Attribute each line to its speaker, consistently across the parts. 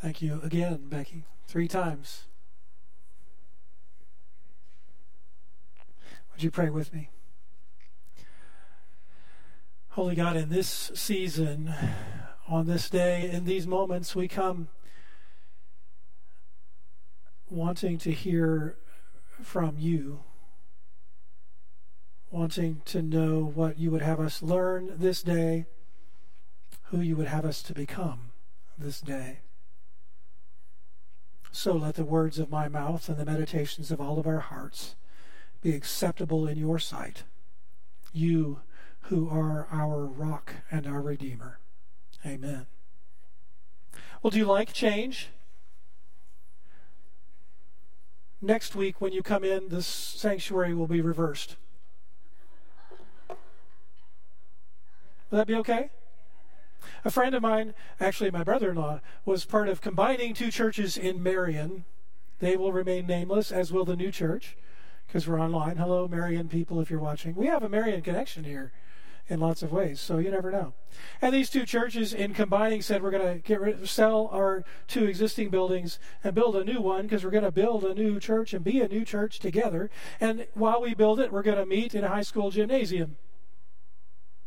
Speaker 1: Thank you again, Becky. Three times. Would you pray with me? Holy God, in this season, on this day, in these moments, we come wanting to hear from you, wanting to know what you would have us learn this day, who you would have us to become this day. So let the words of my mouth and the meditations of all of our hearts be acceptable in your sight, you who are our rock and our redeemer. Amen. Well, do you like change? Next week, when you come in, this sanctuary will be reversed. Will that be okay? A friend of mine, actually my brother in law, was part of combining two churches in Marion. They will remain nameless, as will the new church, because we're online. Hello, Marion people, if you're watching. We have a Marion connection here in lots of ways, so you never know. And these two churches, in combining, said we're going to get rid, sell our two existing buildings and build a new one because we're going to build a new church and be a new church together. And while we build it, we're going to meet in a high school gymnasium.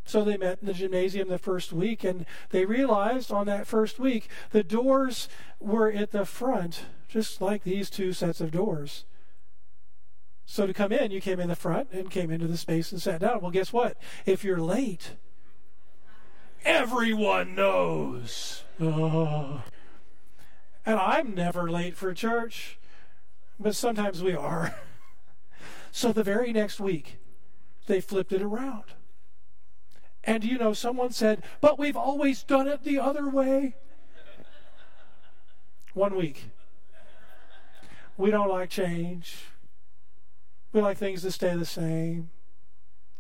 Speaker 1: So they met in the gymnasium the first week, and they realized on that first week the doors were at the front, just like these two sets of doors. So to come in, you came in the front and came into the space and sat down. Well, guess what? If you're late, everyone knows. Oh. And I'm never late for church, but sometimes we are. So the very next week, they flipped it around. And you know, someone said, but we've always done it the other way. One week. We don't like change. We like things to stay the same.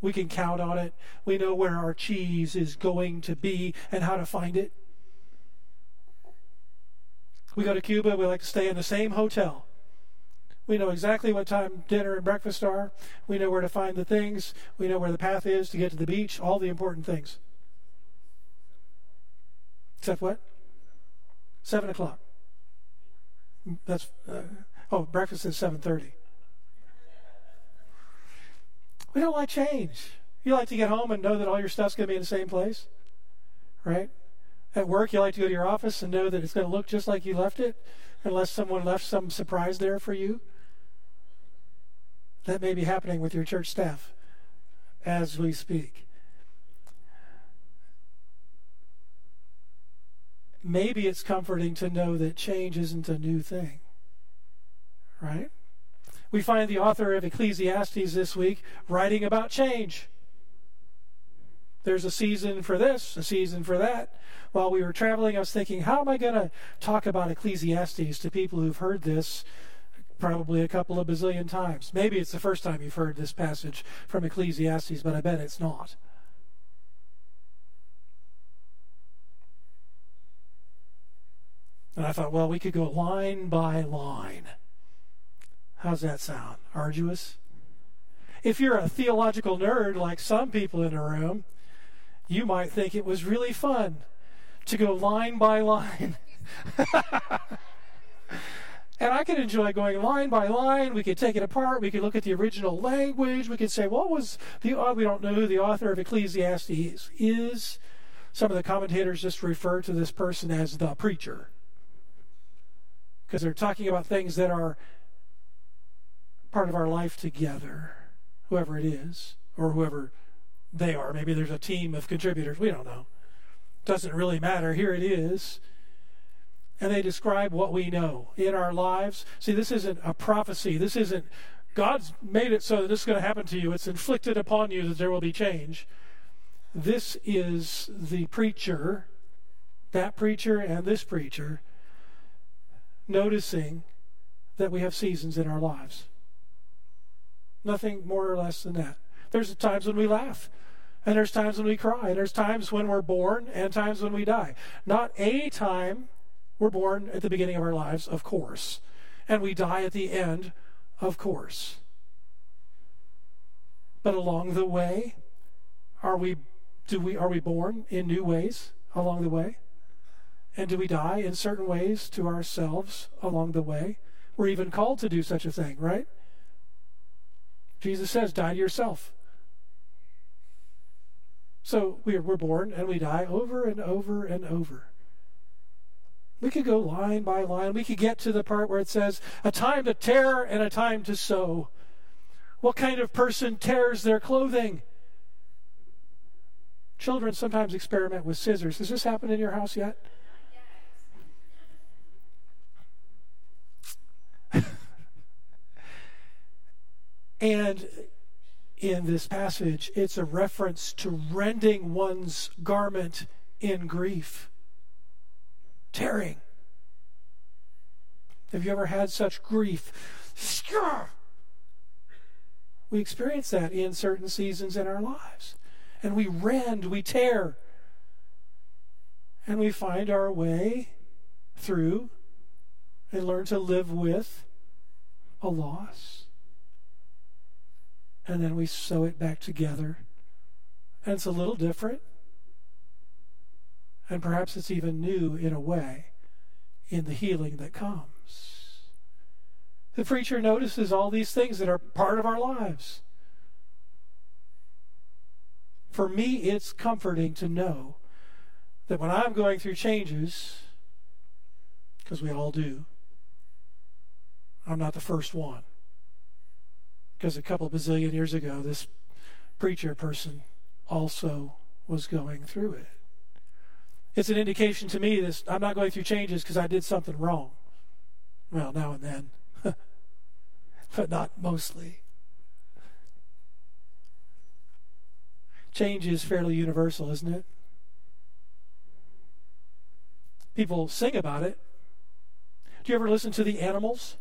Speaker 1: We can count on it. We know where our cheese is going to be and how to find it. We go to Cuba, we like to stay in the same hotel. We know exactly what time dinner and breakfast are. We know where to find the things. We know where the path is to get to the beach, all the important things. Except what? Seven o'clock. That's uh, oh, breakfast is seven thirty. We don't like change. You like to get home and know that all your stuff's going to be in the same place, right? At work, you like to go to your office and know that it's going to look just like you left it, unless someone left some surprise there for you. That may be happening with your church staff as we speak. Maybe it's comforting to know that change isn't a new thing, right? We find the author of Ecclesiastes this week writing about change. There's a season for this, a season for that. While we were traveling, I was thinking, how am I going to talk about Ecclesiastes to people who've heard this probably a couple of bazillion times. Maybe it's the first time you've heard this passage from Ecclesiastes, but I bet it's not. And I thought, well, we could go line by line. How's that sound? Arduous? If you're a theological nerd like some people in the room, you might think it was really fun to go line by line. I could enjoy going line by line. We could take it apart. We could look at the original language. We could say, what was the, uh, we don't know who the author of Ecclesiastes is. Some of the commentators just refer to this person as the preacher. Because they're talking about things that are part of our life together, whoever it is, or whoever they are. Maybe there's a team of contributors. We don't know. Doesn't really matter. Here it is and they describe what we know in our lives. See, this isn't a prophecy. This isn't God's made it so that this is going to happen to you. It's inflicted upon you that there will be change. This is the preacher, that preacher and this preacher, noticing that we have seasons in our lives. Nothing more or less than that. There's times when we laugh. And there's times when we cry. And there's times when we're born and times when we die. Not a time we're born at the beginning of our lives, of course, and we die at the end, of course. But along the way, are we do we are we born in new ways along the way? And do we die in certain ways to ourselves along the way? We're even called to do such a thing, right? Jesus says, die to yourself. So we're, we're born and we die over and over and over. We could go line by line. We could get to the part where it says, a time to tear and a time to sow. What kind of person tears their clothing? Children sometimes experiment with scissors. Has this happened in your house yet? and in this passage, it's a reference to rending one's garment in grief, tearing. Have you ever had such grief? We experience that in certain seasons in our lives and we rend, we tear, and we find our way through and learn to live with a loss. And then we sew it back together. And it's a little different. And perhaps it's even new in a way in the healing that comes. The preacher notices all these things that are part of our lives. For me, it's comforting to know that when I'm going through changes, because we all do, I'm not the first one. Because a couple bazillion years ago, this preacher person also was going through it. It's an indication to me that I'm not going through changes because I did something wrong. Well, now and then, but not mostly. Change is fairly universal, isn't it? People sing about it. Do you ever listen to the animals?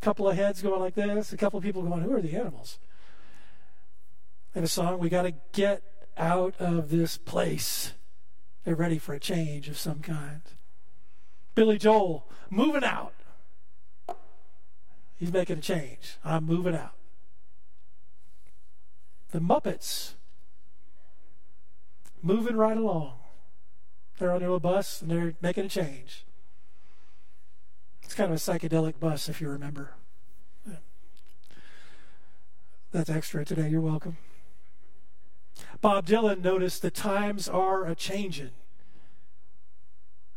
Speaker 1: A couple of heads going like this, a couple of people going, Who are the animals? And a song, We got to get out of this place. They're ready for a change of some kind. Billy Joel, moving out. He's making a change. I'm moving out the Muppets moving right along. They're on their little bus and they're making a change. It's kind of a psychedelic bus, if you remember. That's extra today. You're welcome. Bob Dylan noticed the times are a changing.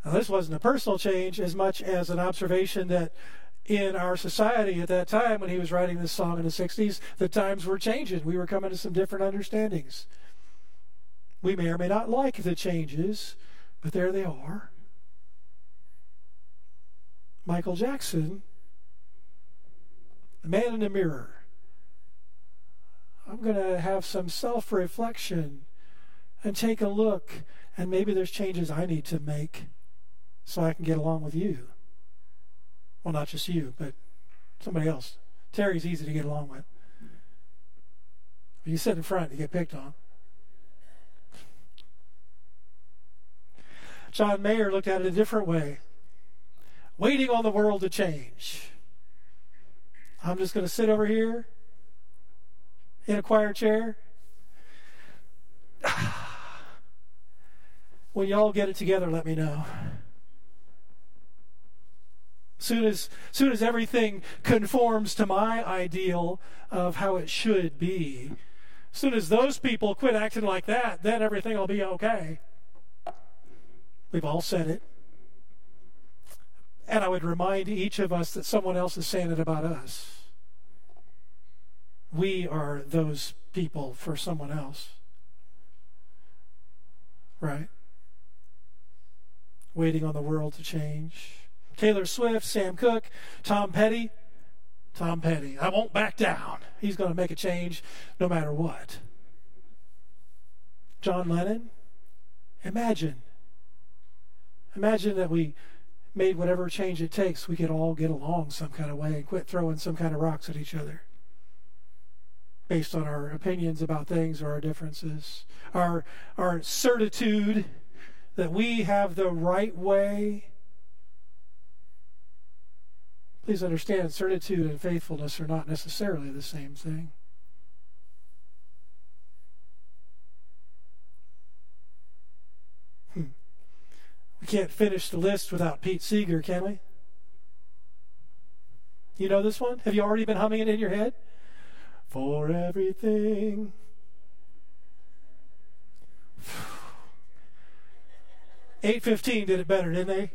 Speaker 1: Now, this wasn't a personal change as much as an observation that in our society at that time when he was writing this song in the 60s, the times were changing. We were coming to some different understandings. We may or may not like the changes, but there they are. Michael Jackson, the man in the mirror. I'm going to have some self reflection and take a look, and maybe there's changes I need to make so I can get along with you. Well, not just you, but somebody else. Terry's easy to get along with. You sit in front, you get picked on. John Mayer looked at it a different way. Waiting on the world to change. I'm just going to sit over here in a choir chair. when y'all get it together, let me know. Soon as soon as everything conforms to my ideal of how it should be, soon as those people quit acting like that, then everything will be okay. We've all said it. And I would remind each of us that someone else is saying it about us. We are those people for someone else. Right? Waiting on the world to change. Taylor Swift, Sam Cooke, Tom Petty. Tom Petty. I won't back down. He's going to make a change no matter what. John Lennon. Imagine. Imagine that we made whatever change it takes, we could all get along some kind of way and quit throwing some kind of rocks at each other based on our opinions about things or our differences. Our, our certitude that we have the right way Please understand, certitude and faithfulness are not necessarily the same thing. Hmm. We can't finish the list without Pete Seeger, can we? You know this one? Have you already been humming it in your head? For everything. Eight fifteen did it better, didn't they?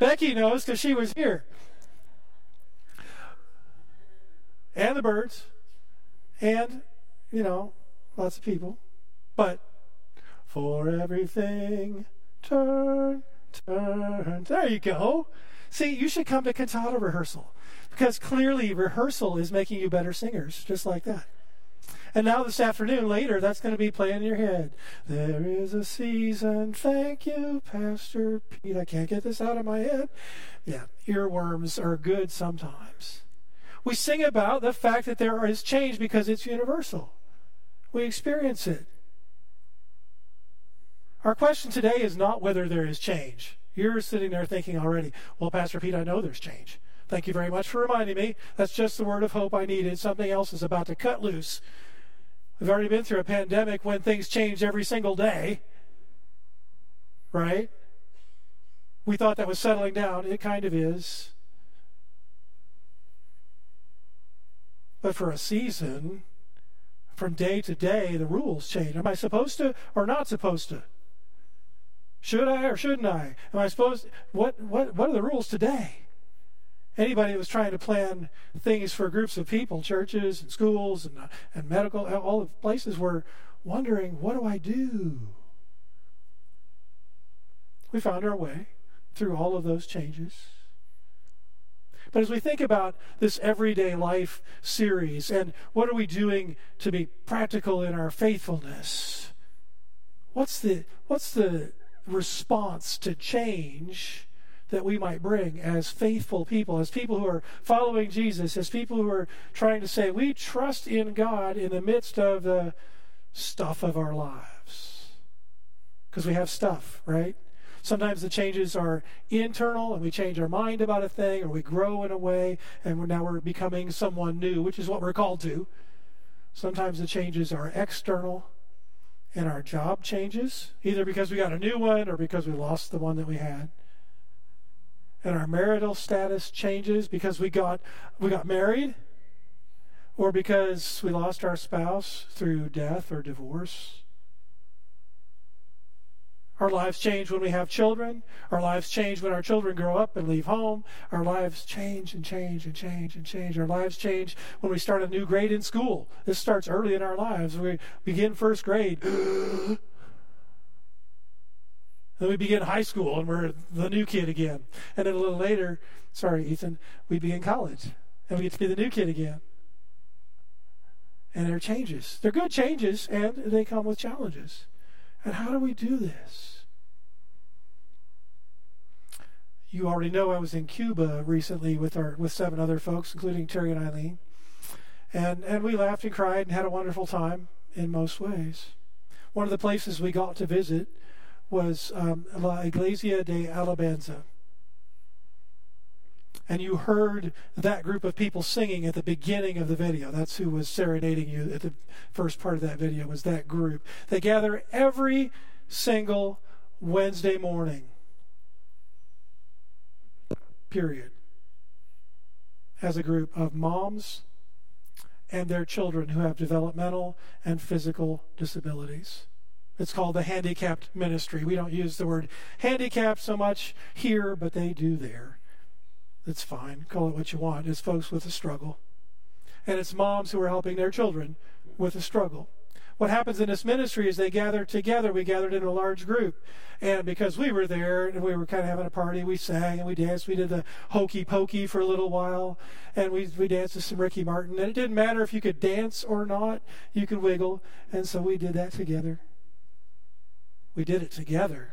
Speaker 1: Becky knows because she was here. And the Byrds, and you know, lots of people. But for everything, turn, turn. There you go. See, you should come to cantata rehearsal because clearly rehearsal is making you better singers, just like that. And now this afternoon, later, that's going to be playing in your head. There is a season. Thank you, Pastor Pete. I can't get this out of my head. Yeah, earworms are good sometimes. We sing about the fact that there is change because it's universal. We experience it. Our question today is not whether there is change. You're sitting there thinking already, well, Pastor Pete, I know there's change. Thank you very much for reminding me. That's just the word of hope I needed. Something else is about to cut loose. We've already been through a pandemic when things change every single day. Right? We thought that was settling down. It kind of is. But for a season, from day to day, the rules change. Am I supposed to or not supposed to? Should I or shouldn't I? Am I supposed what what what are the rules today? Anybody that was trying to plan things for groups of people, churches and schools and, uh, and medical, uh, all the places were wondering, what do I do? We found our way through all of those changes. But as we think about this everyday life series and what are we doing to be practical in our faithfulness, what's the what's the response to change that we might bring as faithful people, as people who are following Jesus, as people who are trying to say, we trust in God in the midst of the stuff of our lives. Because we have stuff, right? Sometimes the changes are internal and we change our mind about a thing or we grow in a way and we're now we're becoming someone new, which is what we're called to. Sometimes the changes are external and our job changes, either because we got a new one or because we lost the one that we had. And our marital status changes because we got we got married or because we lost our spouse through death or divorce. Our lives change when we have children. Our lives change when our children grow up and leave home. Our lives change and change and change and change. Our lives change when we start a new grade in school. This starts early in our lives. We begin first grade. then we begin high school and we're the new kid again. And then a little later, sorry, Ethan, we begin college and we get to be the new kid again. And there are changes. They're good changes and they come with challenges. And how do we do this? You already know I was in Cuba recently with our with seven other folks, including Terry and Eileen. And and we laughed and cried and had a wonderful time in most ways. One of the places we got to visit was um, La Iglesia de Alabanza and you heard that group of people singing at the beginning of the video. That's who was serenading you at the first part of that video was that group. They gather every single Wednesday morning. Period. As a group of moms and their children who have developmental and physical disabilities. It's called the handicapped ministry. We don't use the word handicapped so much here, but they do there. That's fine. Call it what you want. It's folks with a struggle. And it's moms who are helping their children with a struggle. What happens in this ministry is they gather together. We gathered in a large group. And because we were there and we were kind of having a party, we sang and we danced. We did the hokey pokey for a little while. And we, we danced to some Ricky Martin. And it didn't matter if you could dance or not, you could wiggle. And so we did that together. We did it together,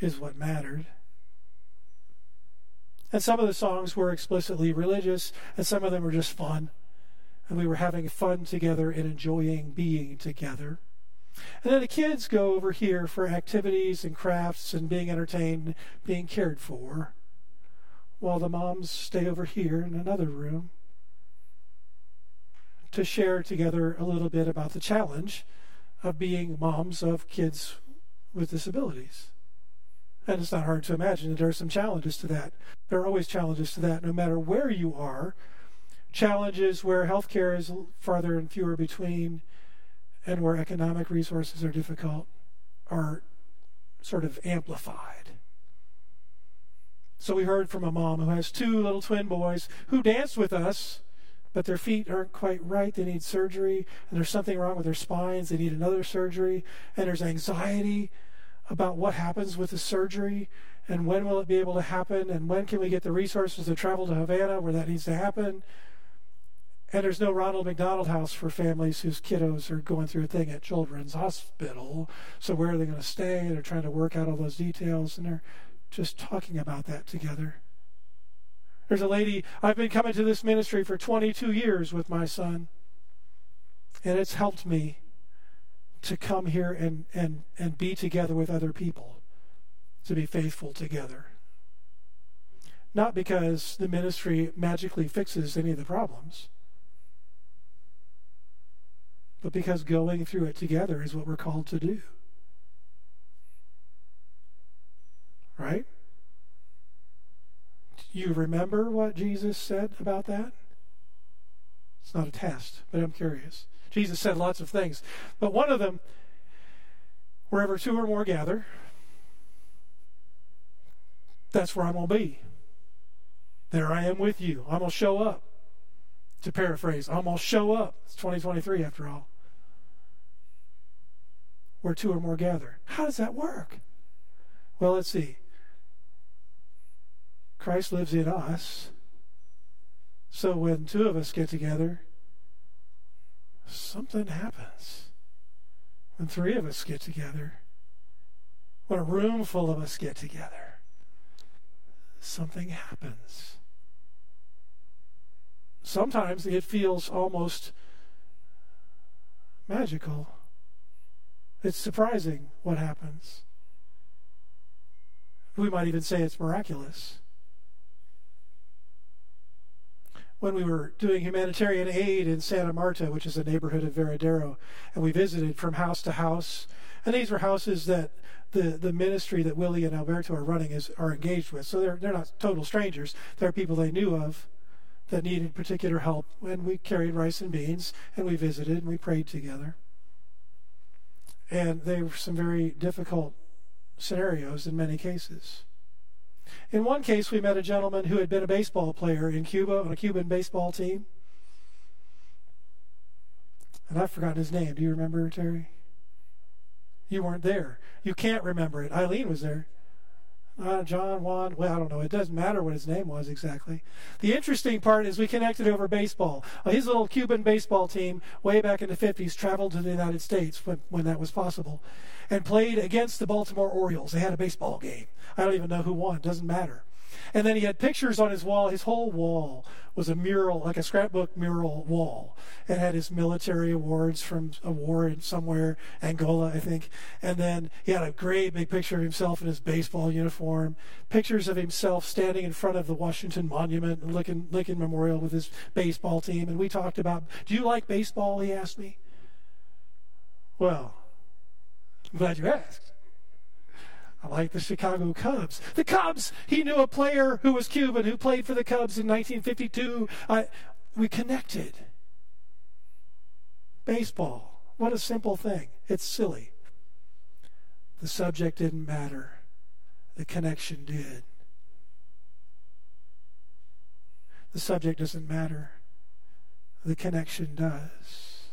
Speaker 1: is what mattered. And some of the songs were explicitly religious, and some of them were just fun. And we were having fun together and enjoying being together. And then the kids go over here for activities and crafts and being entertained, being cared for, while the moms stay over here in another room to share together a little bit about the challenge of being moms of kids with disabilities. And it's not hard to imagine that there are some challenges to that. There are always challenges to that, no matter where you are. Challenges where healthcare is farther and fewer between, and where economic resources are difficult, are sort of amplified. So we heard from a mom who has two little twin boys who danced with us, but their feet aren't quite right. They need surgery, and there's something wrong with their spines. They need another surgery, and there's anxiety about what happens with the surgery and when will it be able to happen and when can we get the resources to travel to Havana where that needs to happen. And there's no Ronald McDonald House for families whose kiddos are going through a thing at Children's Hospital. So where are they going to stay? They're trying to work out all those details and they're just talking about that together. There's a lady, I've been coming to this ministry for 22 years with my son, and it's helped me to come here and, and, and be together with other people, to be faithful together. Not because the ministry magically fixes any of the problems, but because going through it together is what we're called to do. Right? You remember what Jesus said about that? It's not a test, but I'm curious. Jesus said lots of things. But one of them, wherever two or more gather, that's where I'm going to be. There I am with you. I'm going to show up. To paraphrase, I'm going to show up. It's 2023 after all. Where two or more gather. How does that work? Well, let's see. Christ lives in us. So when two of us get together, something happens. When three of us get together, when a room full of us get together, something happens. Sometimes it feels almost magical. It's surprising what happens. We might even say it's miraculous. When we were doing humanitarian aid in Santa Marta, which is a neighborhood of Varadero, and we visited from house to house. And these were houses that the, the ministry that Willie and Alberto are running is are engaged with. So they're they're not total strangers. They're people they knew of that needed particular help. And we carried rice and beans and we visited and we prayed together. And they were some very difficult scenarios in many cases. In one case, we met a gentleman who had been a baseball player in Cuba on a Cuban baseball team. And I've forgotten his name. Do you remember, Terry? You weren't there. You can't remember it. Eileen was there. Uh, John Juan, well, I don't know. It doesn't matter what his name was exactly. The interesting part is we connected over baseball. Uh, his little Cuban baseball team, way back in the 50s, traveled to the United States when, when that was possible and played against the Baltimore Orioles. They had a baseball game. I don't even know who won. Doesn't matter. And then he had pictures on his wall. His whole wall was a mural, like a scrapbook mural wall. It had his military awards from a war in somewhere, Angola, I think. And then he had a great big picture of himself in his baseball uniform, pictures of himself standing in front of the Washington Monument and Lincoln, Lincoln Memorial with his baseball team. And we talked about, do you like baseball? He asked me. Well, I'm glad you asked. I like the Chicago Cubs. The Cubs! He knew a player who was Cuban who played for the Cubs in 1952. I, we connected. Baseball. What a simple thing. It's silly. The subject didn't matter, the connection did. The subject doesn't matter, the connection does.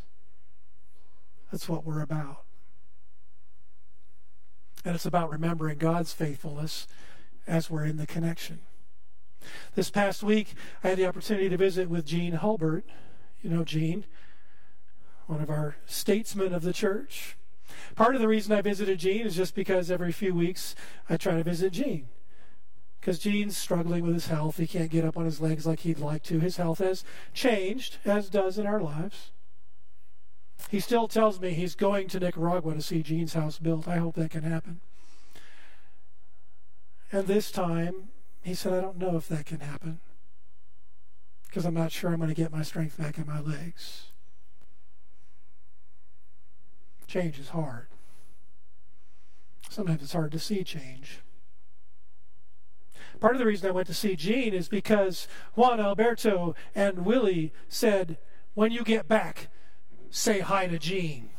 Speaker 1: That's what we're about. And it's about remembering God's faithfulness as we're in the connection. This past week, I had the opportunity to visit with Gene Hulbert. You know Gene, one of our statesmen of the church. Part of the reason I visited Gene is just because every few weeks I try to visit Gene. Because Gene's struggling with his health. He can't get up on his legs like he'd like to. His health has changed, as does in our lives. He still tells me he's going to Nicaragua to see Gene's house built. I hope that can happen. And this time, he said, I don't know if that can happen because I'm not sure I'm going to get my strength back in my legs. Change is hard. Sometimes it's hard to see change. Part of the reason I went to see Gene is because Juan Alberto and Willie said, when you get back, say hi to Gene.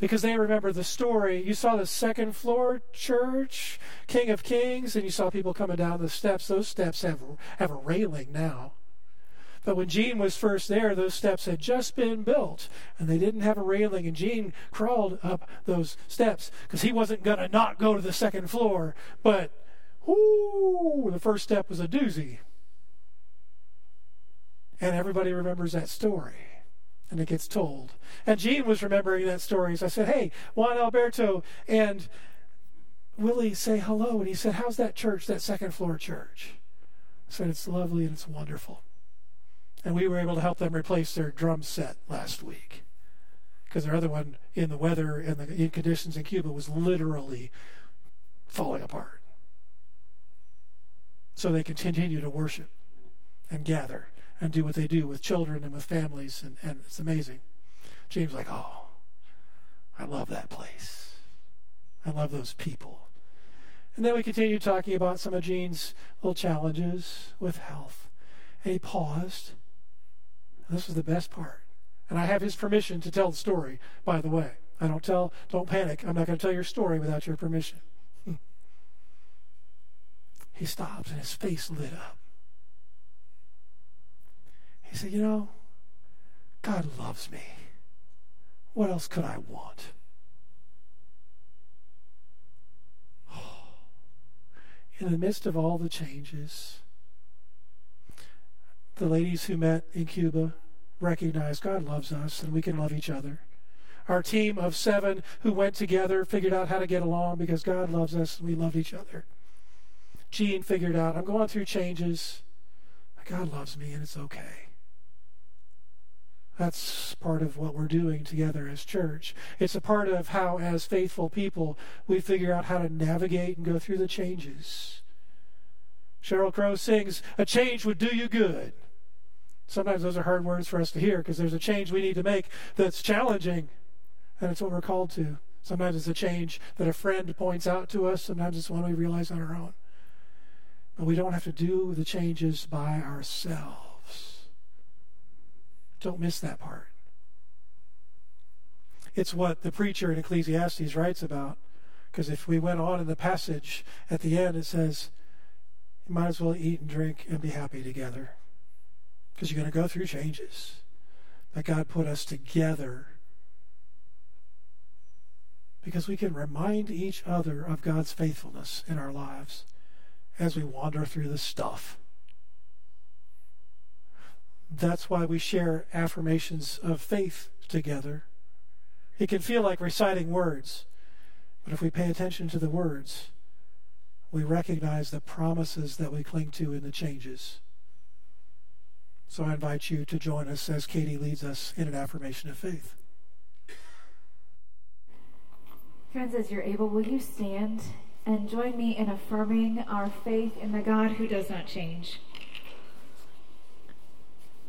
Speaker 1: Because they remember the story. You saw the second floor church, King of Kings, and you saw people coming down the steps. Those steps have, have a railing now. But when Gene was first there, those steps had just been built and they didn't have a railing. And Gene crawled up those steps because he wasn't going to not go to the second floor. But, whoo, the first step was a doozy. And everybody remembers that story. And it gets told. And Gene was remembering that story. So I said, Hey, Juan Alberto and Willie say hello. And he said, How's that church, that second floor church? I said, It's lovely and it's wonderful. And we were able to help them replace their drum set last week. Because their other one, in the weather and the conditions in Cuba, was literally falling apart. So they continue to worship and gather and do what they do with children and with families, and, and it's amazing. Gene's like, oh, I love that place. I love those people. And then we continue talking about some of Gene's little challenges with health. And he paused this was the best part. And I have his permission to tell the story, by the way. I don't tell, don't panic. I'm not going to tell your story without your permission. He stopped and his face lit up. He said, You know, God loves me. What else could I want? In the midst of all the changes, the ladies who met in Cuba recognized God loves us and we can love each other. Our team of seven who went together figured out how to get along because God loves us and we love each other. Gene figured out, I'm going through changes. God loves me and it's okay. That's part of what we're doing together as church. It's a part of how, as faithful people, we figure out how to navigate and go through the changes. Sheryl Crow sings, A change would do you good. Sometimes those are hard words for us to hear because there's a change we need to make that's challenging, and it's what we're called to. Sometimes it's a change that a friend points out to us, sometimes it's one we realize on our own. But we don't have to do the changes by ourselves. Don't miss that part. It's what the preacher in Ecclesiastes writes about. Because if we went on in the passage at the end, it says, You might as well eat and drink and be happy together because you're going to go through changes. That God put us together because we can remind each other of God's faithfulness in our lives as we wander through the stuff. That's why we share affirmations of faith together. It can feel like reciting words, but if we pay attention to the words, we recognize the promises that we cling to in the changes. So I invite you to join us as Katie leads us in an affirmation of faith.
Speaker 2: Friends, as you're able, will you stand and join me in affirming our faith in the God who does not change?